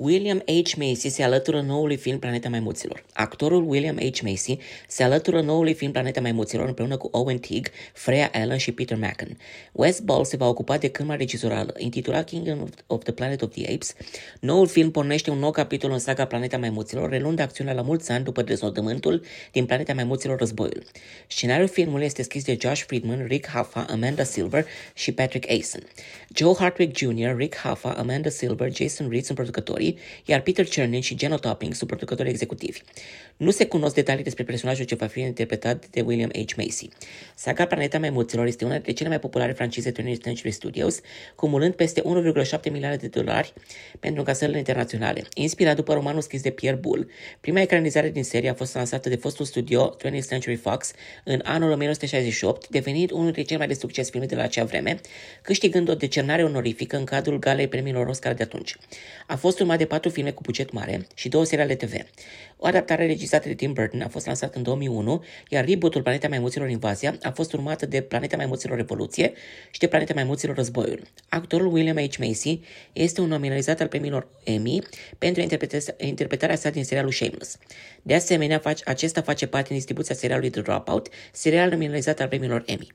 William H. Macy se alătură noului film Planeta Maimuților. Actorul William H. Macy se alătură noului film Planeta Maimuților împreună cu Owen Teague, Freya Allen și Peter Mackin. Wes Ball se va ocupa de cârma regizorală, intitulat Kingdom of the Planet of the Apes. Noul film pornește un nou capitol în saga Planeta Maimuților, reluând acțiunea la mulți ani după dezodământul din Planeta Maimuților Războiul. Scenariul filmului este scris de Josh Friedman, Rick Hoffa, Amanda Silver și Patrick Asen. Joe Hartwig Jr., Rick Hoffa, Amanda Silver, Jason Reed sunt producătorii, iar Peter Chernin și Jenna Topping sunt producătorii executivi. Nu se cunosc detalii despre personajul ce va fi interpretat de William H. Macy. Saga Planeta Maimuților este una dintre cele mai populare francize 20th Century Studios, cumulând peste 1,7 miliarde de dolari pentru încasările internaționale. Inspirat după romanul scris de Pierre Boulle, prima ecranizare din serie a fost lansată de fostul studio 20th Century Fox în anul 1968, devenind unul dintre cele mai de succes filme de la acea vreme, câștigând o decernare onorifică în cadrul galei premiilor Oscar de atunci. A fost urmat de patru filme cu buget mare și două seriale TV. O adaptare regizată de Tim Burton a fost lansată în 2001, iar rebootul Planeta Maimuților Invazia a fost urmată de Planeta Maimuților Revoluție și de Planeta Maimuților Războiul. Actorul William H. Macy este un nominalizat al premiilor Emmy pentru interpretarea sa din serialul Shameless. De asemenea, acesta face parte din distribuția serialului The Dropout, serial nominalizat al premiilor Emmy.